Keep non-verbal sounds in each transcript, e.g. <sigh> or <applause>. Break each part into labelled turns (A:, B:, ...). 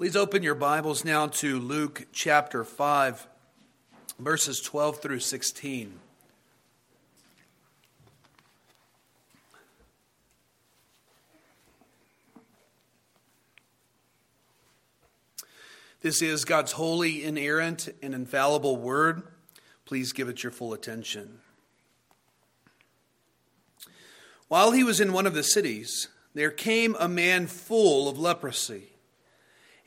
A: Please open your Bibles now to Luke chapter 5, verses 12 through 16. This is God's holy, inerrant, and infallible word. Please give it your full attention. While he was in one of the cities, there came a man full of leprosy.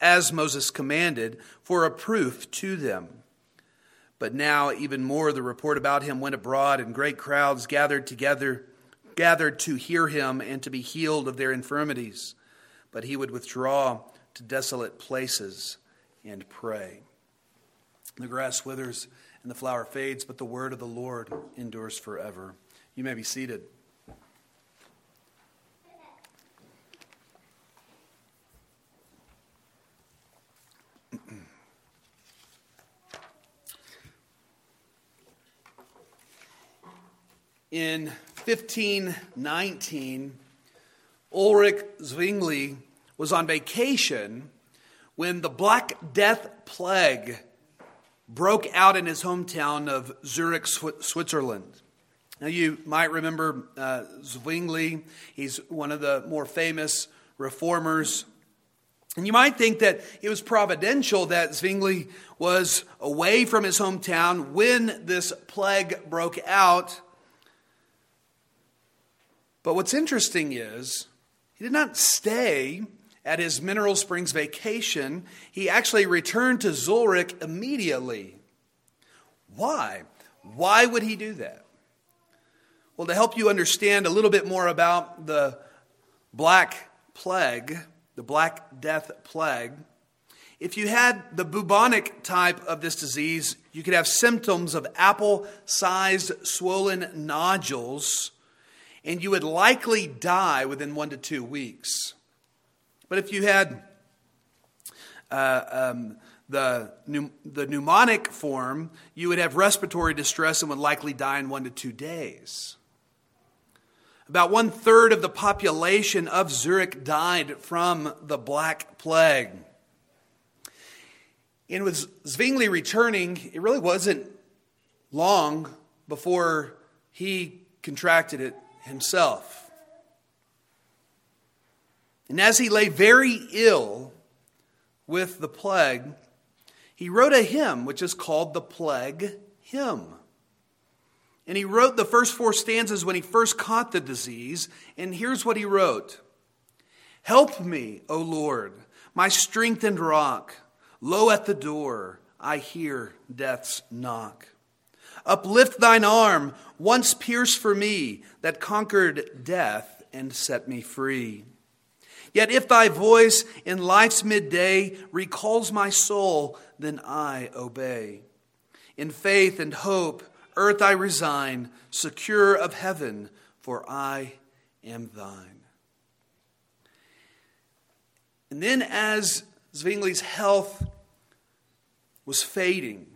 A: as Moses commanded, for a proof to them. But now even more the report about him went abroad, and great crowds gathered together, gathered to hear him and to be healed of their infirmities. But he would withdraw to desolate places and pray. The grass withers and the flower fades, but the word of the Lord endures forever. You may be seated. In 1519, Ulrich Zwingli was on vacation when the Black Death Plague broke out in his hometown of Zurich, Switzerland. Now, you might remember uh, Zwingli. He's one of the more famous reformers. And you might think that it was providential that Zwingli was away from his hometown when this plague broke out. But what's interesting is he did not stay at his Mineral Springs vacation, he actually returned to Zurich immediately. Why? Why would he do that? Well, to help you understand a little bit more about the Black Plague, the Black Death Plague, if you had the bubonic type of this disease, you could have symptoms of apple sized swollen nodules, and you would likely die within one to two weeks. But if you had uh, um, the, the pneumonic form, you would have respiratory distress and would likely die in one to two days. About one third of the population of Zurich died from the Black Plague. And with Zwingli returning, it really wasn't long before he contracted it himself. And as he lay very ill with the plague, he wrote a hymn which is called the Plague Hymn. And he wrote the first four stanzas when he first caught the disease. And here's what he wrote Help me, O Lord, my strength and rock. Low at the door, I hear death's knock. Uplift thine arm, once pierced for me, that conquered death and set me free. Yet if thy voice in life's midday recalls my soul, then I obey. In faith and hope, earth I resign, secure of heaven, for I am thine. And then, as Zwingli's health was fading,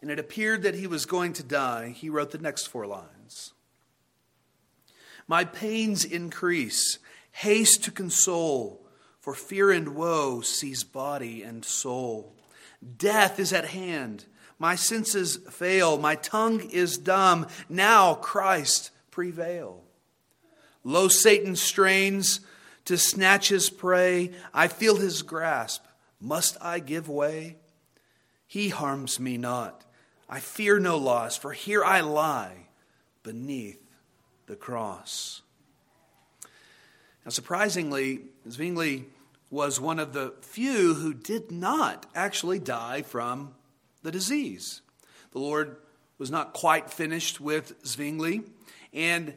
A: and it appeared that he was going to die, he wrote the next four lines My pains increase Haste to console, for fear and woe seize body and soul. Death is at hand. My senses fail. My tongue is dumb. Now, Christ, prevail. Lo, Satan strains to snatch his prey. I feel his grasp. Must I give way? He harms me not. I fear no loss, for here I lie beneath the cross. Now, surprisingly, Zwingli was one of the few who did not actually die from the disease. The Lord was not quite finished with Zwingli, and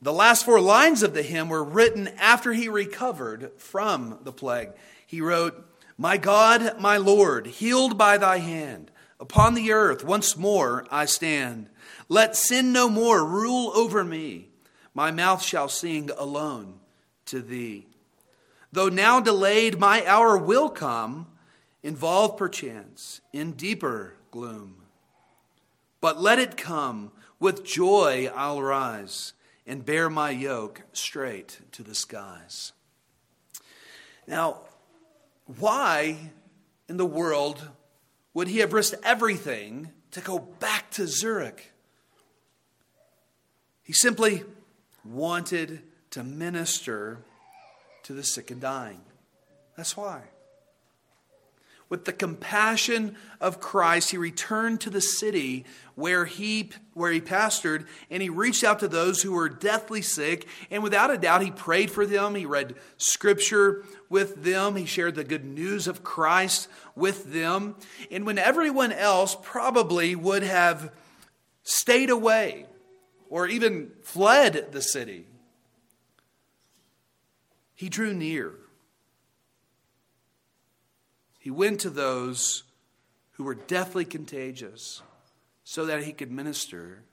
A: the last four lines of the hymn were written after he recovered from the plague. He wrote, My God, my Lord, healed by thy hand, upon the earth once more I stand. Let sin no more rule over me. My mouth shall sing alone to thee. Though now delayed, my hour will come, involved perchance in deeper gloom. But let it come, with joy I'll rise and bear my yoke straight to the skies. Now, why in the world would he have risked everything to go back to Zurich? He simply wanted to minister to the sick and dying. That's why. With the compassion of Christ, he returned to the city where he, where he pastored and he reached out to those who were deathly sick. And without a doubt, he prayed for them. He read scripture with them. He shared the good news of Christ with them. And when everyone else probably would have stayed away or even fled the city, he drew near he went to those who were deathly contagious so that he could minister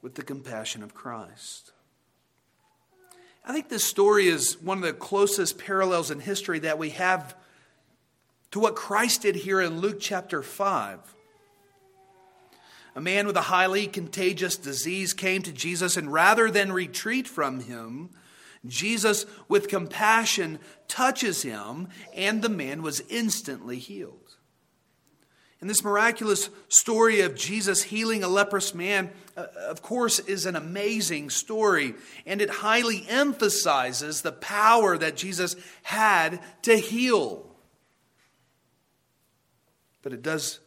A: with the compassion of Christ. I think this story is one of the closest parallels in history that we have to what Christ did here in Luke chapter 5. A man with a highly contagious disease came to Jesus, and rather than retreat from him, Jesus, with compassion, touches him, and the man was instantly healed. And this miraculous story of Jesus healing a leprous man, uh, of course, is an amazing story, and it highly emphasizes the power that Jesus had to heal. But it does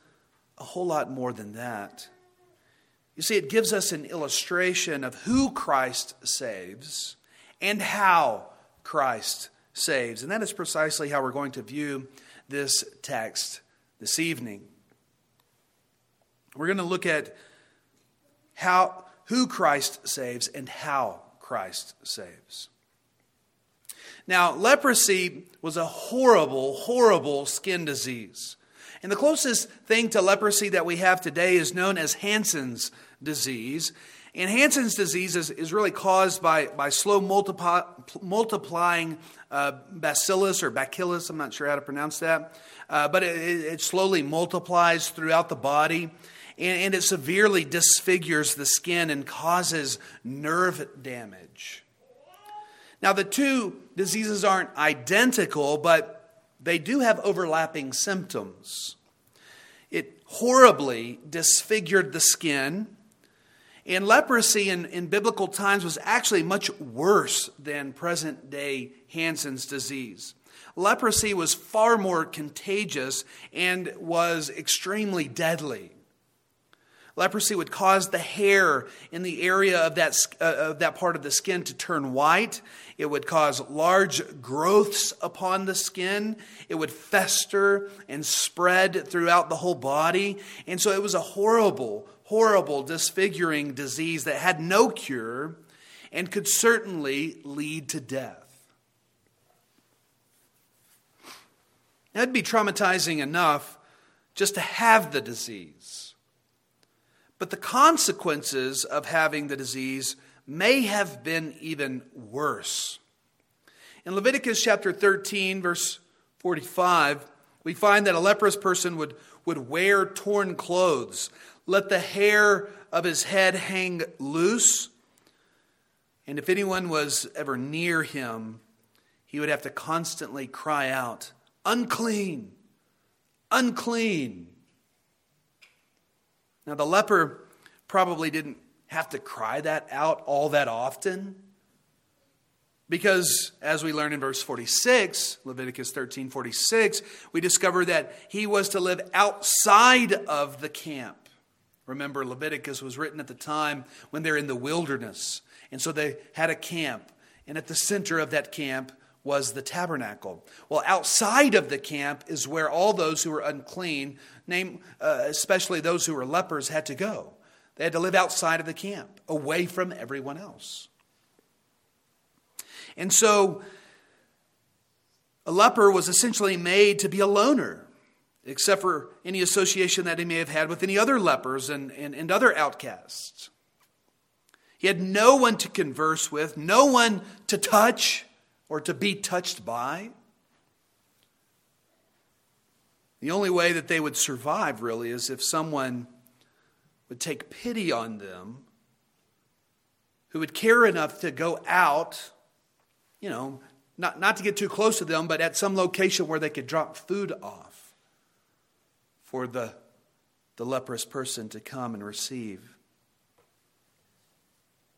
A: a whole lot more than that. You see, it gives us an illustration of who Christ saves and how Christ saves. And that is precisely how we're going to view this text this evening. We're going to look at how who Christ saves and how Christ saves. Now, leprosy was a horrible, horrible skin disease. And the closest thing to leprosy that we have today is known as Hansen's disease. And Hansen's disease is, is really caused by, by slow multiply, multiplying uh, bacillus or bacillus, I'm not sure how to pronounce that, uh, but it, it, slowly multiplies throughout the body. And, and it severely disfigures the skin and causes nerve damage. Now, the two diseases aren't identical, but they do have overlapping symptoms. It horribly disfigured the skin and leprosy in, in biblical times was actually much worse than present day Hansen's disease. Leprosy was far more contagious and was extremely deadly. Leprosy would cause the hair in the area of that, uh, of that part of the skin to turn white. It would cause large growths upon the skin. It would fester and spread throughout the whole body. And so it was a horrible, horrible, disfiguring disease that had no cure and could certainly lead to death. That'd be traumatizing enough just to have the disease. But the consequences of having the disease may have been even worse. In Leviticus chapter 13, verse 45, we find that a leprous person would, would wear torn clothes, let the hair of his head hang loose. And if anyone was ever near him, he would have to constantly cry out, Unclean! Unclean! Now, the leper probably didn't have to cry that out all that often. Because as we learn in verse 46, Leviticus 13 46, we discover that he was to live outside of the camp. Remember, Leviticus was written at the time when they're in the wilderness. And so they had a camp. And at the center of that camp was the tabernacle. Well, outside of the camp is where all those who were unclean, name, uh, especially those who were lepers, had to go. They had to live outside of the camp, away from everyone else. And so, A leper was essentially made to be a loner, except for any association that he may have had with any other lepers and, and, and other outcasts. He had no one to converse with, no one to touch or to be touched by. The only way that they would survive, really, is if someone would take pity on them, who would care enough to go out, you know, not, not to get too close to them, but at some location where they could drop food off for the, the leprous person to come and receive.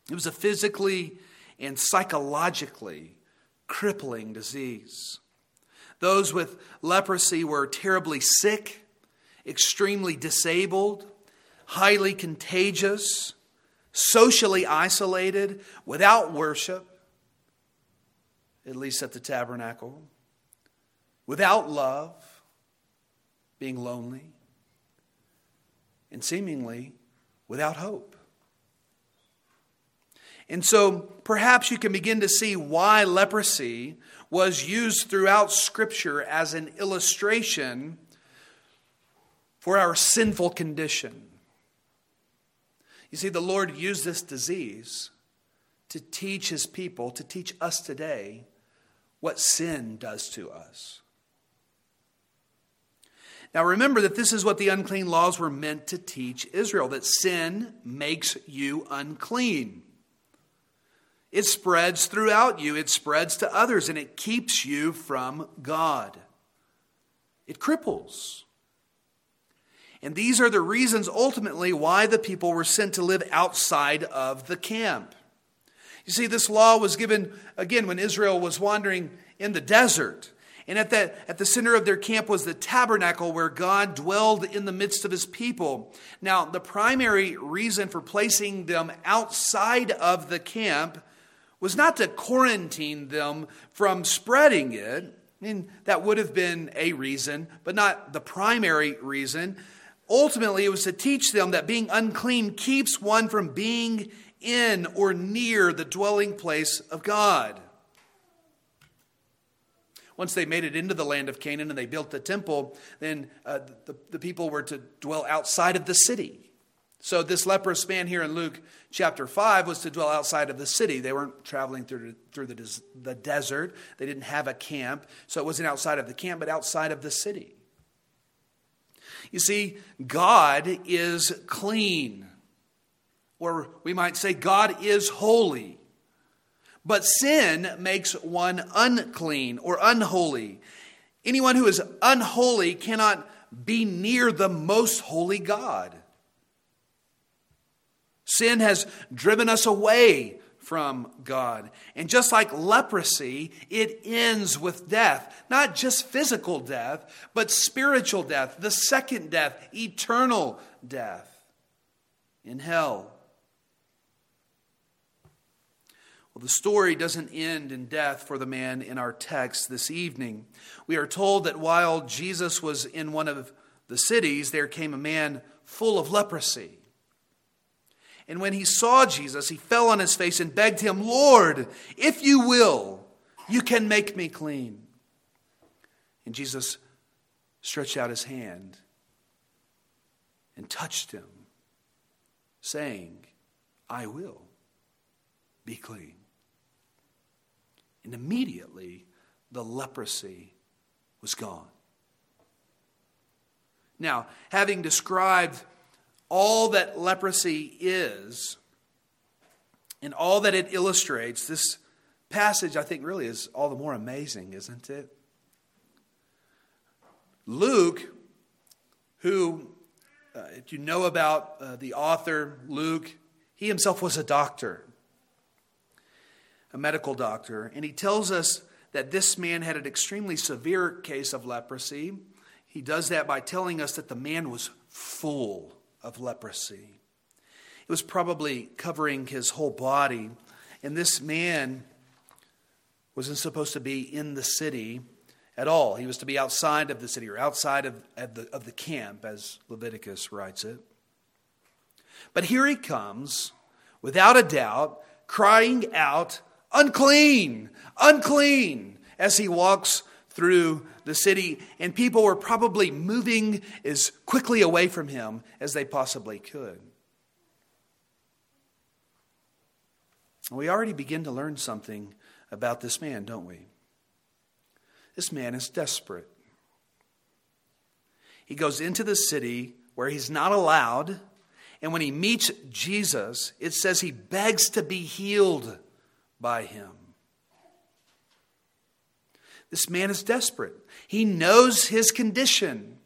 A: It was a physically and psychologically crippling disease. Those with leprosy were terribly sick, extremely disabled, highly contagious, socially isolated, without worship, at least at the tabernacle, without love, being lonely, and seemingly without hope. And so perhaps you can begin to see why leprosy was used throughout Scripture as an illustration for our sinful condition. You see, the Lord used this disease to teach his people, to teach us today, what sin does to us. Now remember that this is what the unclean laws were meant to teach Israel that sin makes you unclean. It spreads throughout you, it spreads to others, and it keeps you from God. It cripples. And these are the reasons ultimately why the people were sent to live outside of the camp. You see, this law was given again when Israel was wandering in the desert. And at, the at the center of their camp was the tabernacle where God dwelled in the midst of his people. Now, the primary reason for placing them outside of the camp was not to quarantine them from spreading it. I mean, that would have been a reason, but not the primary reason. Ultimately, it was to teach them that being unclean keeps one from being in or near the dwelling place of God. Once they made it into the land of Canaan and they built the temple, then uh, the, the people were to dwell outside of the city. So, this leprous man here in Luke chapter 5 was to dwell outside of the city. They weren't traveling through, through the, the desert, they didn't have a camp. So, it wasn't outside of the camp, but outside of the city. You see, God is clean, or we might say, God is holy. But sin makes one unclean or unholy. Anyone who is unholy cannot be near the most holy God. Sin has driven us away from God. And just like leprosy, it ends with death. Not just physical death, but spiritual death, the second death, eternal death in hell. Well, the story doesn't end in death for the man in our text this evening. We are told that while Jesus was in one of the cities, there came a man full of leprosy. And when he saw Jesus, he fell on his face and begged him, Lord, if you will, you can make me clean. And Jesus stretched out his hand and touched him, saying, I will be clean. And immediately the leprosy was gone. Now, having described all that leprosy is and all that it illustrates, this passage, I think, really is all the more amazing, isn't it? Luke, who, uh, if you know about uh, the author, Luke, he himself was a doctor, a medical doctor, and he tells us that this man had an extremely severe case of leprosy. He does that by telling us that the man was full of leprosy. It was probably covering his whole body. And this man wasn't supposed to be in the city at all. He was to be outside of the city or outside of, of, the, of the camp, as Leviticus writes it. But here he comes, without a doubt, crying out, unclean, unclean, as he walks through the city, and people were probably moving as quickly away from him as they possibly could. We already begin to learn something about this man, don't we? This man is desperate. He goes into the city where he's not allowed, and when he meets Jesus, it says he begs to be healed by him. This man is desperate. He knows his condition.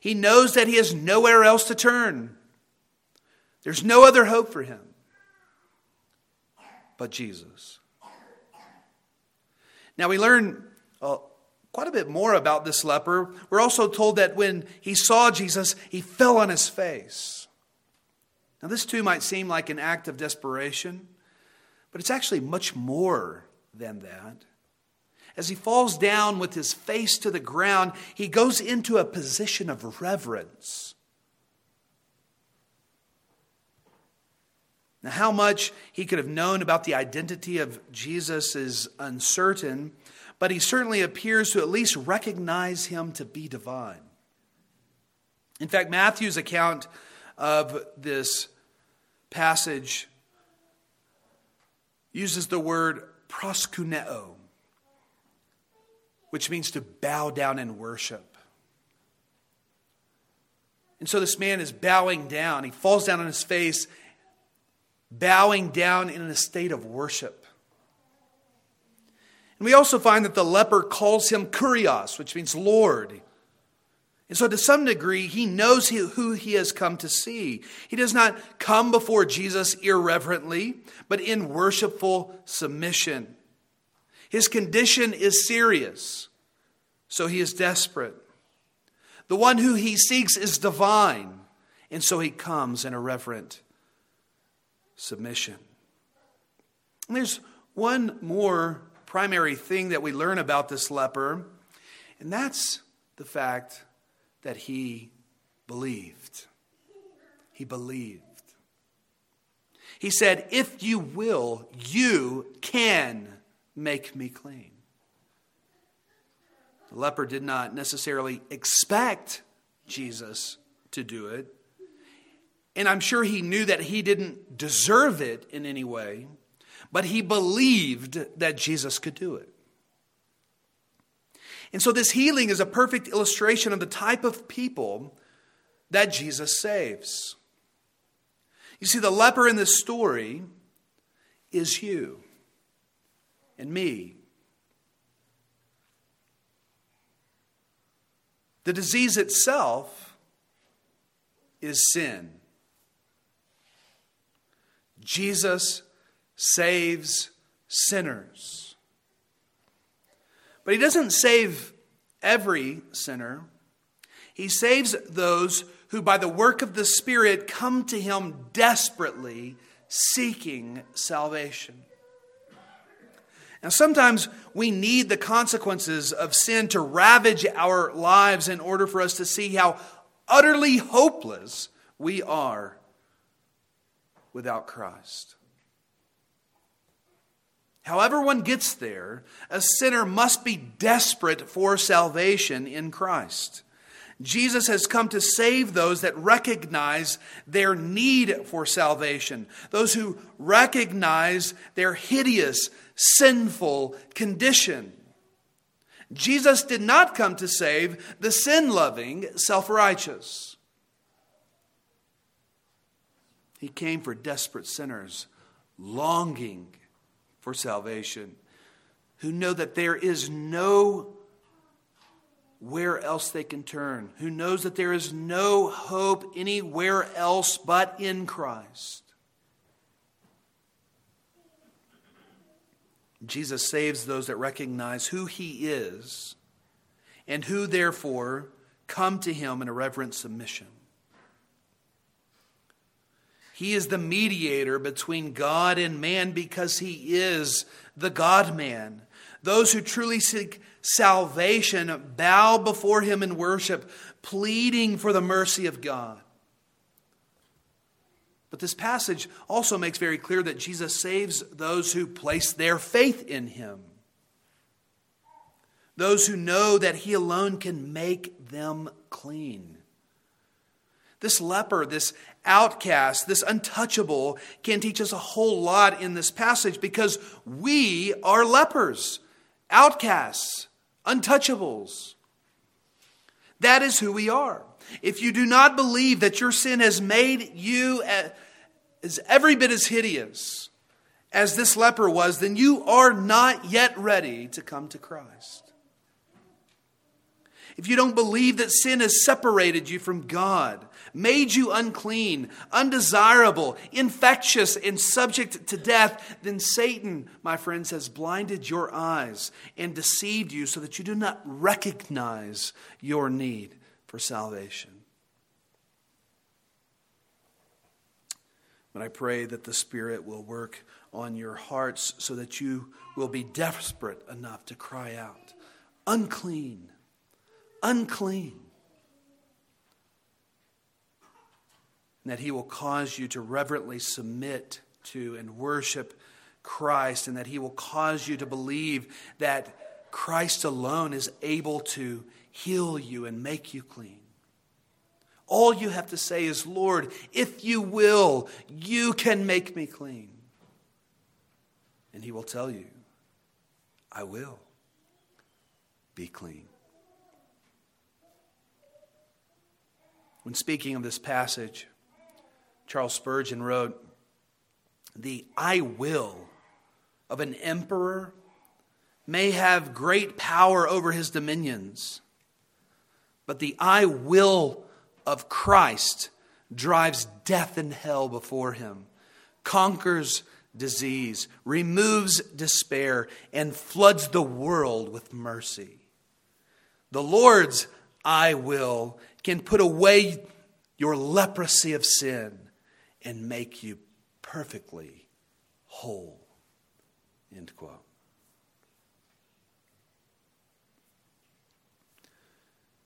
A: He knows that he has nowhere else to turn. There's no other hope for him but Jesus. Now we learn uh, quite a bit more about this leper. We're also told that when he saw Jesus, he fell on his face. Now, this too might seem like an act of desperation, but it's actually much more than that. As he falls down with his face to the ground, he goes into a position of reverence. Now, how much he could have known about the identity of Jesus is uncertain, but he certainly appears to at least recognize him to be divine. In fact, Matthew's account of this passage uses the word proskuneo, which means to bow down and worship. And so this man is bowing down. He falls down on his face bowing down in a state of worship. And we also find that the leper calls him Kurios, which means Lord. And so, to some degree, he knows who he has come to see. He does not come before Jesus irreverently, but in worshipful submission. His condition is serious, so he is desperate. The one who he seeks is divine, and so he comes in a reverent submission. And there's one more primary thing that we learn about this leper, and that's the fact that he believed. He believed. He said, If you will, you can make me clean. The leper did not necessarily expect Jesus to do it, and I'm sure he knew that he didn't deserve it in any way, but he believed that Jesus could do it. And so this healing is a perfect illustration of the type of people that Jesus saves. You see, the leper in this story is you and me. The disease itself is sin. Jesus saves sinners. But he doesn't save every sinner. He saves those who, by the work of the Spirit, come to him desperately seeking salvation. Now, sometimes we need the consequences of sin to ravage our lives in order for us to see how utterly hopeless we are without Christ. However, one gets there, a sinner must be desperate for salvation in Christ. Jesus has come to save those that recognize their need for salvation, those who recognize their hideous, sinful condition. Jesus did not come to save the sin loving, self righteous. He came for desperate sinners longing for salvation, who know that there is no where else they can turn, who knows that there is no hope anywhere else but in Christ. Jesus saves those that recognize who he is and who therefore come to him in a reverent submission. He is the mediator between God and man because he is the God man. Those who truly seek salvation bow before him in worship, pleading for the mercy of God. But this passage also makes very clear that Jesus saves those who place their faith in him. those who know that He alone can make them clean. This leper, this outcast, this untouchable can teach us a whole lot in this passage because we are lepers, outcasts, untouchables. That is who we are. If you do not believe that your sin has made you as every bit as hideous as this leper was, then you are not yet ready to come to Christ. If you don't believe that sin has separated you from God, made you unclean, undesirable, infectious, and subject to death, then Satan, my friends, has blinded your eyes and deceived you so that you do not recognize your need for salvation. But I pray that the Spirit will work on your hearts so that you will be desperate enough to cry out, unclean, unclean. And that He will cause you to reverently submit to and worship Christ, and that He will cause you to believe that Christ alone is able to heal you and make you clean. All you have to say is, Lord, if you will, you can make me clean. And he will tell you, I will be clean. When speaking of this passage, Charles Spurgeon wrote, The I will of an emperor may have great power over his dominions, but the I will of Christ drives death and hell before him, conquers disease, removes despair, and floods the world with mercy. The Lord's I will can put away your leprosy of sin and make you perfectly whole. End quote.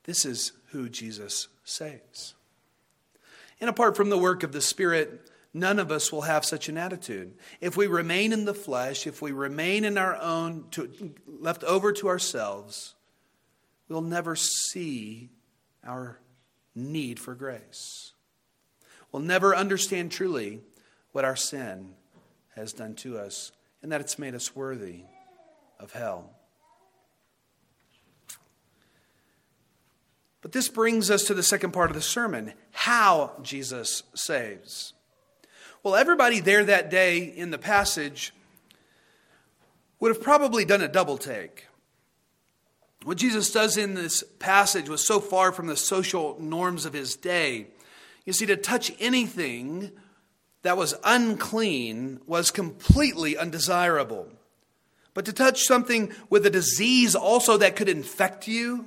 A: This is who Jesus saves. And apart from the work of the Spirit, none of us will have such an attitude. If we remain in the flesh, if we remain in our own, to, left over to ourselves, we'll never see our need for grace. We'll never understand truly what our sin has done to us and that it's made us worthy of hell. But this brings us to the second part of the sermon how Jesus saves. Well, everybody there that day in the passage would have probably done a double take. What Jesus does in this passage was so far from the social norms of his day. You see, to touch anything that was unclean was completely undesirable. But to touch something with a disease also that could infect you,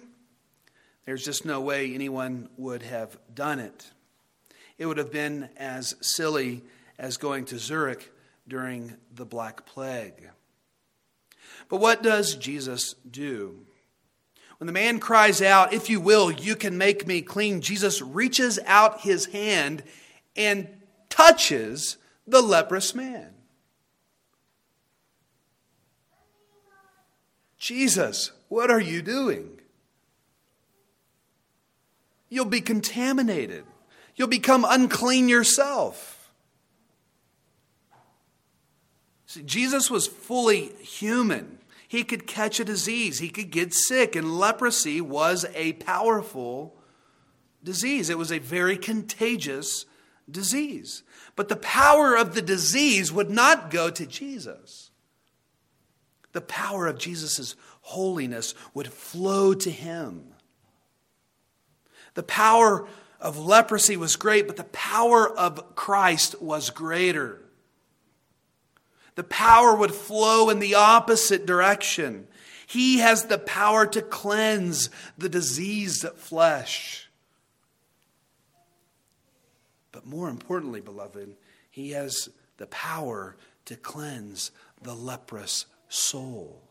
A: there's just no way anyone would have done it. It would have been as silly as going to Zurich during the Black Plague. But what does Jesus do? When the man cries out, If you will, you can make me clean, Jesus reaches out his hand and touches the leprous man. Jesus, what are you doing? you'll be contaminated. You'll become unclean yourself. See, Jesus was fully human. He could catch a disease, he could get sick, and leprosy was a powerful disease. It was a very contagious disease. But the power of the disease would not go to Jesus. The power of Jesus' holiness would flow to him. The power of leprosy was great, but the power of Christ was greater. The power would flow in the opposite direction. He has the power to cleanse the diseased flesh. But more importantly, beloved, he has the power to cleanse the leprous soul.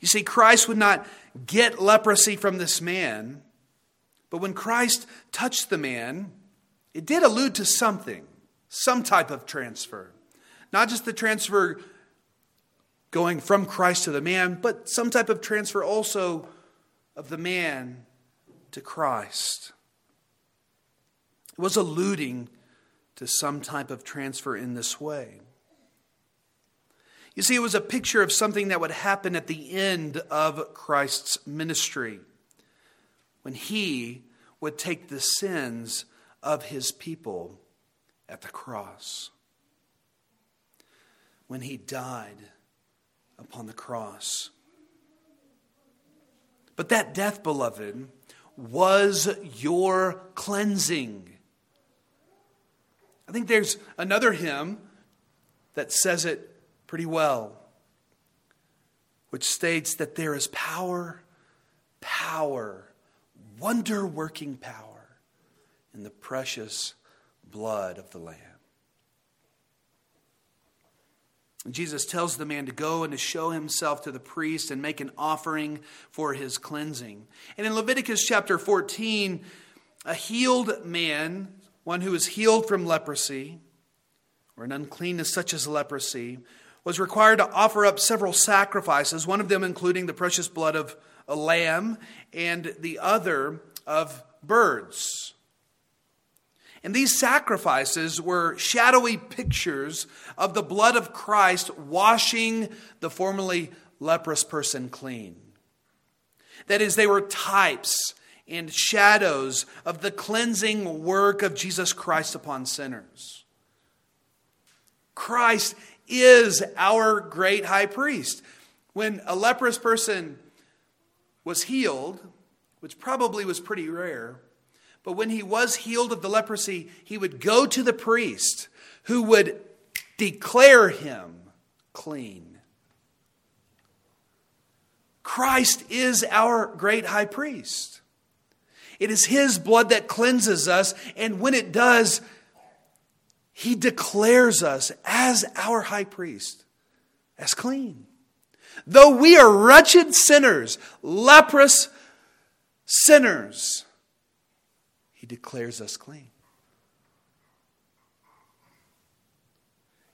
A: You see, Christ would not get leprosy from this man, but when Christ touched the man, it did allude to something, some type of transfer. Not just the transfer going from Christ to the man, but some type of transfer also of the man to Christ. It was alluding to some type of transfer in this way. You see, it was a picture of something that would happen at the end of Christ's ministry when he would take the sins of his people at the cross. When he died upon the cross. But that death, beloved, was your cleansing. I think there's another hymn that says it pretty well, which states that there is power, power, wonder working power in the precious blood of the Lamb. Jesus tells the man to go and to show himself to the priest and make an offering for his cleansing. And in Leviticus chapter 14, a healed man, one who is healed from leprosy, or an uncleanness such as leprosy, was required to offer up several sacrifices, one of them including the precious blood of a lamb and the other of birds. And these sacrifices were shadowy pictures of the blood of Christ washing the formerly leprous person clean. That is, they were types and shadows of the cleansing work of Jesus Christ upon sinners. Christ is our great high priest. When a leprous person was healed, which probably was pretty rare, but when he was healed of the leprosy, he would go to the priest who would declare him clean. Christ is our great high priest. It is his blood that cleanses us, and when it does, he declares us as our high priest, as clean. Though we are wretched sinners, leprous sinners, he declares us clean.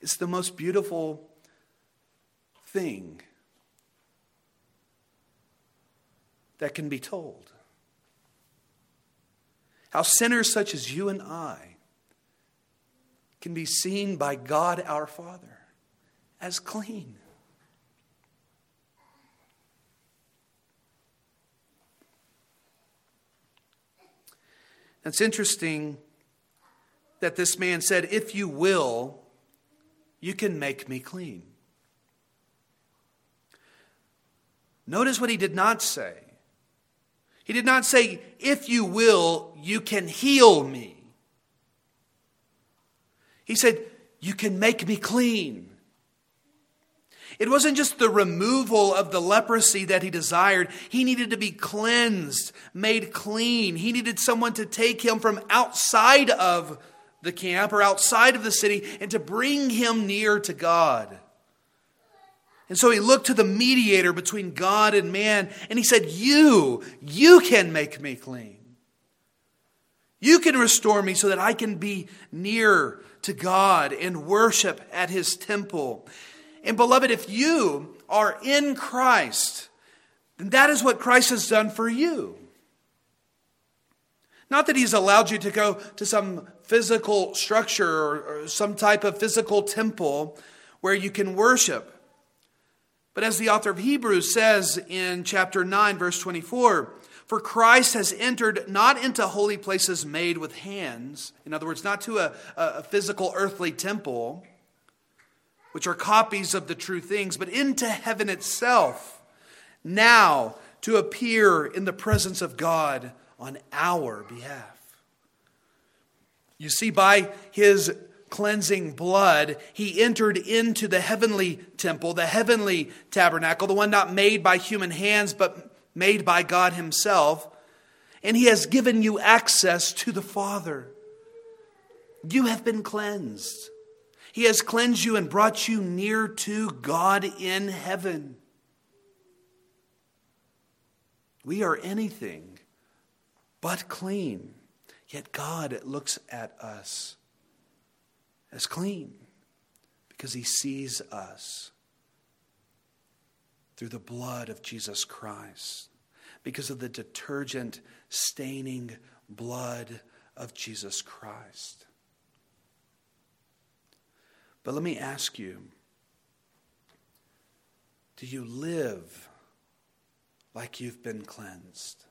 A: It's the most beautiful thing that can be told. How sinners such as you and I can be seen by God our Father as clean. It's interesting that this man said, If you will, you can make me clean. Notice what he did not say. He did not say, If you will, you can heal me. He said, You can make me clean. It wasn't just the removal of the leprosy that he desired. He needed to be cleansed, made clean. He needed someone to take him from outside of the camp or outside of the city and to bring him near to God. And so he looked to the mediator between God and man and he said, You, you can make me clean. You can restore me so that I can be near to God and worship at his temple. And beloved, if you are in Christ, then that is what Christ has done for you. Not that he's allowed you to go to some physical structure or, or, some type of physical temple where you can worship. But as the author of Hebrews says in chapter 9, verse 24, for Christ has entered not into holy places made with hands, in other words, not to a, a physical earthly temple which are copies of the true things, but into heaven itself, now to appear in the presence of God on our behalf. You see, by his cleansing blood, he entered into the heavenly temple, the heavenly tabernacle, the one not made by human hands, but made by God himself. And he has given you access to the Father. You have been cleansed. He has cleansed you and brought you near to God in heaven. We are anything but clean, yet God looks at us as clean because He sees us through the blood of Jesus Christ, because of the detergent staining blood of Jesus Christ. But let me ask you do you live like you've been cleansed?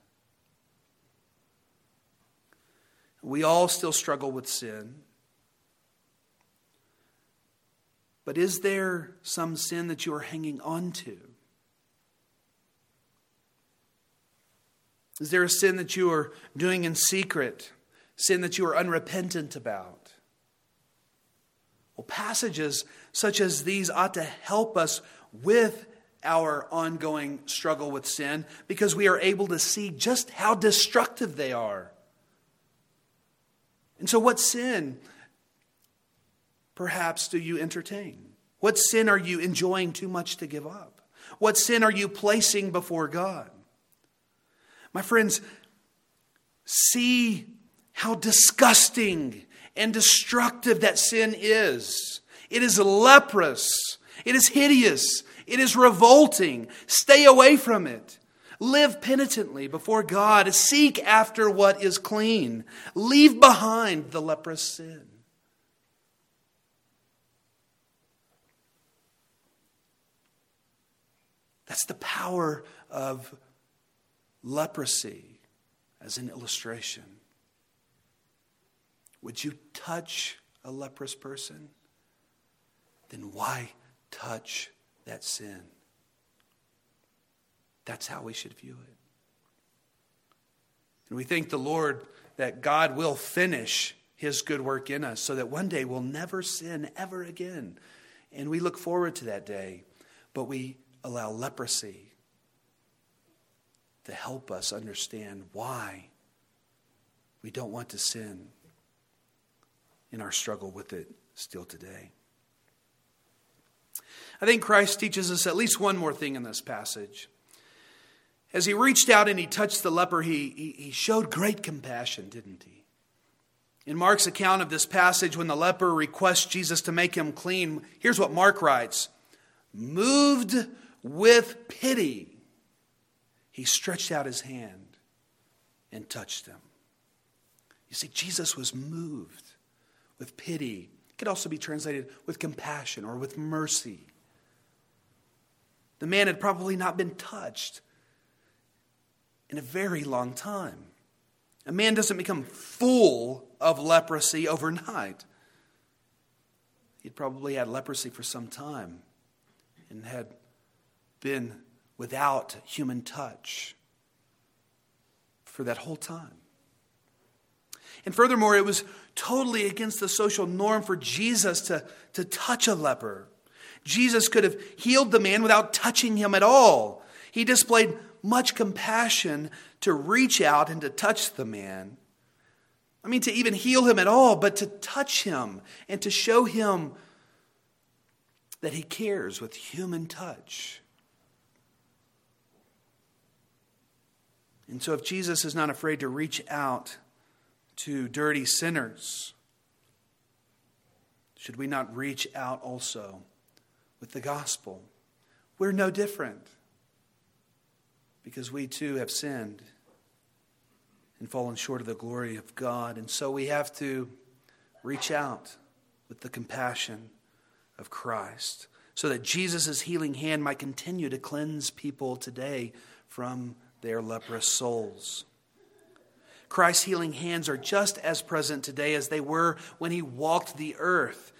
A: We all still struggle with sin. But is there some sin that you are hanging on to? Is there a sin that you are doing in secret? Sin that you are unrepentant about? Well, passages such as these ought to help us with our ongoing struggle with sin because we are able to see just how destructive they are. And so, what sin perhaps do you entertain? What sin are you enjoying too much to give up? What sin are you placing before God? My friends, see how disgusting and destructive that sin is. It is leprous. It is hideous. It is revolting. Stay away from it. Live penitently before God. Seek after what is clean. Leave behind the leprous sin. That's the power of leprosy as an illustration. Would you touch a leprous person? Then why touch that sin? That's how we should view it. And we thank the Lord that God will finish his good work in us so that one day we'll never sin ever again. And we look forward to that day. But we allow leprosy to help us understand why we don't want to sin in our struggle with it still today. I think Christ teaches us at least one more thing in this passage. As he reached out and he touched the leper, he, he, he, showed great compassion, didn't he? In Mark's account of this passage, when the leper requests Jesus to make him clean, here's what Mark writes Moved with pity, he stretched out his hand and touched him. You see, Jesus was moved with pity. It could also be translated with compassion or with mercy. The man had probably not been touched in a very long time. A man doesn't become full of leprosy overnight. He'd probably had leprosy for some time and had been without human touch for that whole time. And furthermore, it was totally against the social norm for Jesus to, to touch a leper. Jesus could have healed the man without touching him at all. He displayed much compassion to reach out and to touch the man. I mean, to even heal him at all, but to touch him and to show him that he cares with human touch. And so, if Jesus is not afraid to reach out to dirty sinners, should we not reach out also with the gospel? We're no different because we too have sinned and fallen short of the glory of God. And so we have to reach out with the compassion of Christ so that Jesus' healing hand might continue to cleanse people today from their leprous souls. Christ's healing hands are just as present today as they were when he walked the earth.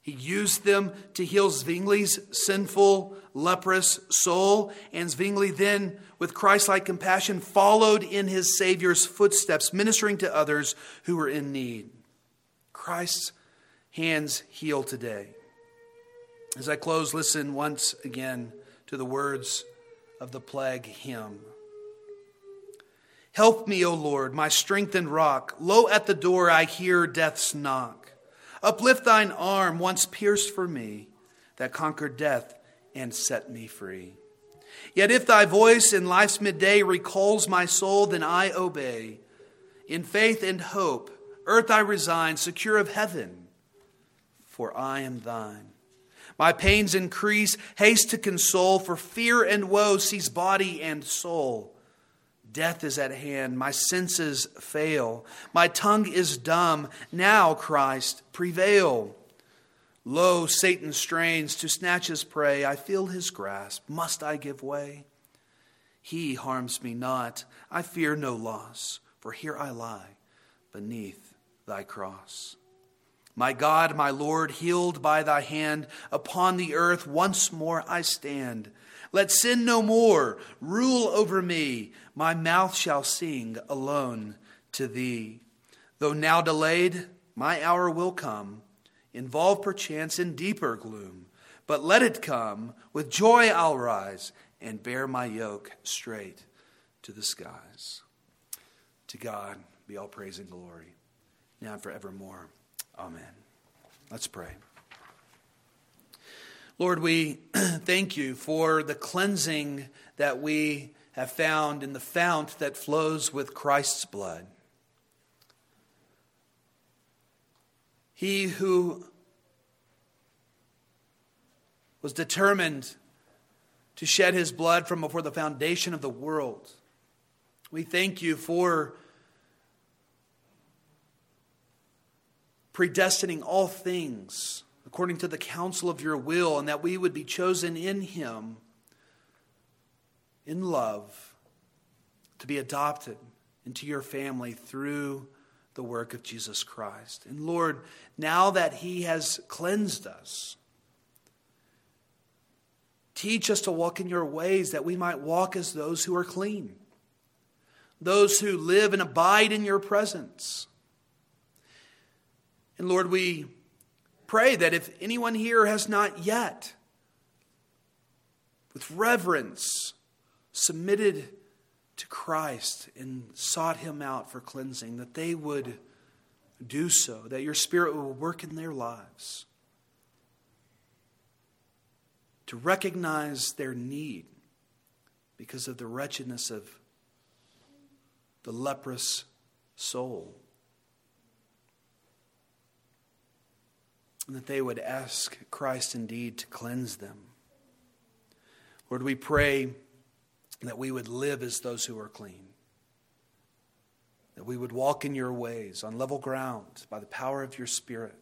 A: He used them to heal Zwingli's sinful, leprous soul, and Zwingli then, with Christ like compassion, followed in his Savior's footsteps, ministering to others who were in need. Christ's hands heal today. As I close, listen once again to the words of the plague hymn. Help me, O Lord, my strength and rock. Lo, at the door I hear death's knock. Uplift thine arm, once pierced for me, that conquered death and set me free. Yet if thy voice in life's midday recalls my soul, then I obey. In faith and hope, earth I resign, secure of heaven, for I am thine. My pains increase, haste to console, for fear and woe seize body and soul. Death is at hand, my senses fail, my tongue is dumb. Now, Christ, prevail. Lo, Satan strains to snatch his prey. I feel his grasp. Must I give way? He harms me not. I fear no loss, for here I lie beneath thy cross. My God, my Lord, healed by thy hand, upon the earth once more I stand. Let sin no more rule over me. My mouth shall sing alone to thee. Though now delayed, my hour will come, involved perchance in deeper gloom. But let it come, with joy I'll rise and bear my yoke straight to the skies. To God be all praise and glory, now and forevermore. Amen. Let's pray. Lord, we <clears throat> thank you for the cleansing that we have found in the fount that flows with Christ's blood. He who was determined to shed his blood from before the foundation of the world. We thank you for predestining all things according to the counsel of your will, and that we would be chosen in him in love to be adopted into your family through the work of Jesus Christ. And Lord, now that he has cleansed us, teach us to walk in your ways that we might walk as those who are clean, those who live and abide in your presence. And Lord, we pray that if anyone here has not yet, with reverence, submitted to Christ and sought him out for cleansing, that they would do so, that your Spirit will work in their lives to recognize their need because of the wretchedness of the leprous soul. And that they would ask Christ indeed to cleanse them. Lord, we pray that we would live as those who are clean, that we would walk in your ways on level ground by the power of your Spirit,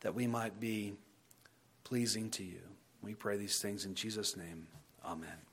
A: that we might be pleasing to you. We pray these things in Jesus' name. Amen.